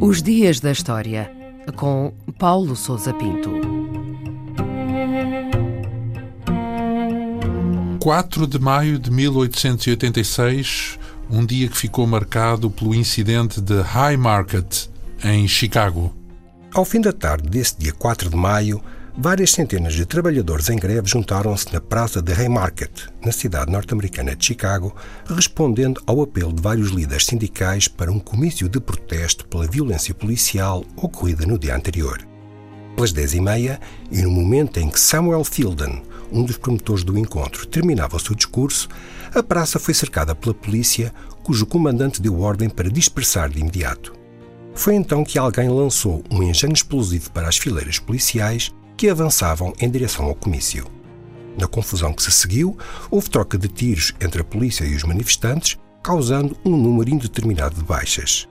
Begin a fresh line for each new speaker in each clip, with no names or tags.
Os Dias da História, com Paulo Souza Pinto.
4 de maio de 1886, um dia que ficou marcado pelo incidente de High Market, em Chicago.
Ao fim da tarde desse dia 4 de maio, várias centenas de trabalhadores em greve juntaram-se na praça de Haymarket, na cidade norte-americana de Chicago, respondendo ao apelo de vários líderes sindicais para um comício de protesto pela violência policial ocorrida no dia anterior. Pelas dez e meia, e no momento em que Samuel Fielden, um dos promotores do encontro, terminava o seu discurso, a praça foi cercada pela polícia, cujo comandante deu ordem para dispersar de imediato. Foi então que alguém lançou um engenho explosivo para as fileiras policiais que avançavam em direção ao comício. Na confusão que se seguiu, houve troca de tiros entre a polícia e os manifestantes, causando um número indeterminado de baixas.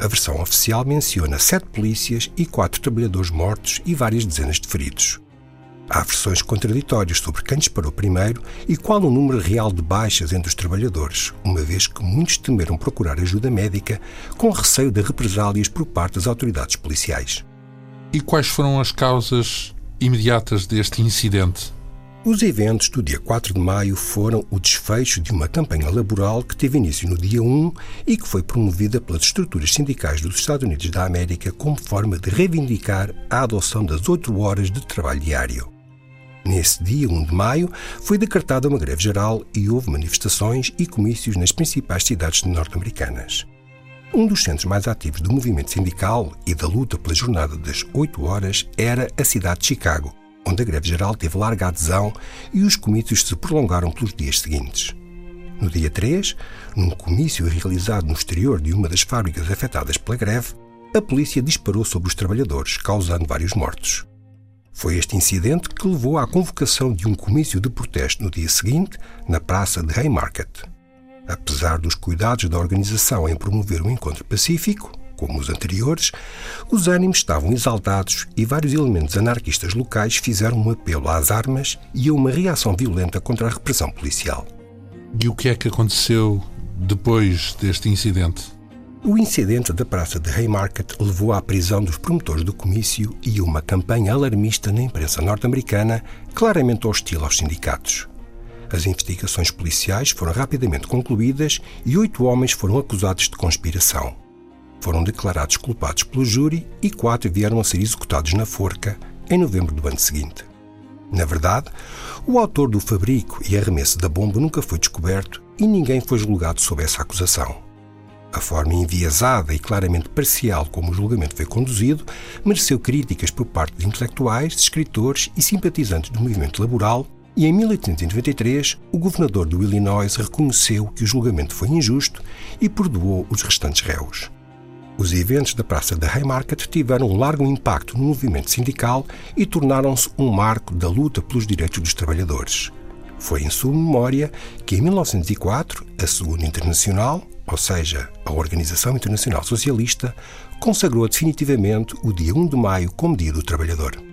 A versão oficial menciona sete polícias e quatro trabalhadores mortos e várias dezenas de feridos. Há versões contraditórias sobre quem disparou primeiro e qual o número real de baixas entre os trabalhadores, uma vez que muitos temeram procurar ajuda médica com receio de represálias por parte das autoridades policiais.
E quais foram as causas imediatas deste incidente?
Os eventos do dia 4 de maio foram o desfecho de uma campanha laboral que teve início no dia 1 e que foi promovida pelas estruturas sindicais dos Estados Unidos da América como forma de reivindicar a adoção das 8 horas de trabalho diário. Nesse dia, 1 de maio, foi decretada uma greve geral e houve manifestações e comícios nas principais cidades norte-americanas. Um dos centros mais ativos do movimento sindical e da luta pela jornada das 8 horas era a cidade de Chicago, onde a greve geral teve larga adesão e os comícios se prolongaram pelos dias seguintes. No dia 3, num comício realizado no exterior de uma das fábricas afetadas pela greve, a polícia disparou sobre os trabalhadores, causando vários mortos. Foi este incidente que levou à convocação de um comício de protesto no dia seguinte, na praça de Haymarket. Apesar dos cuidados da organização em promover um encontro pacífico, como os anteriores, os ânimos estavam exaltados e vários elementos anarquistas locais fizeram um apelo às armas e a uma reação violenta contra a repressão policial.
E o que é que aconteceu depois deste incidente?
O incidente da praça de Haymarket levou à prisão dos promotores do comício e uma campanha alarmista na imprensa norte-americana, claramente hostil aos sindicatos. As investigações policiais foram rapidamente concluídas e oito homens foram acusados de conspiração. Foram declarados culpados pelo júri e quatro vieram a ser executados na forca em novembro do ano seguinte. Na verdade, o autor do fabrico e arremesso da bomba nunca foi descoberto e ninguém foi julgado sob essa acusação. A forma enviesada e claramente parcial como o julgamento foi conduzido mereceu críticas por parte de intelectuais, escritores e simpatizantes do movimento laboral, e em 1893 o governador do Illinois reconheceu que o julgamento foi injusto e perdoou os restantes réus. Os eventos da Praça da Haymarket tiveram um largo impacto no movimento sindical e tornaram-se um marco da luta pelos direitos dos trabalhadores. Foi em sua memória que, em 1904, a Segunda Internacional, ou seja, a Organização Internacional Socialista, consagrou definitivamente o dia 1 de maio como Dia do Trabalhador.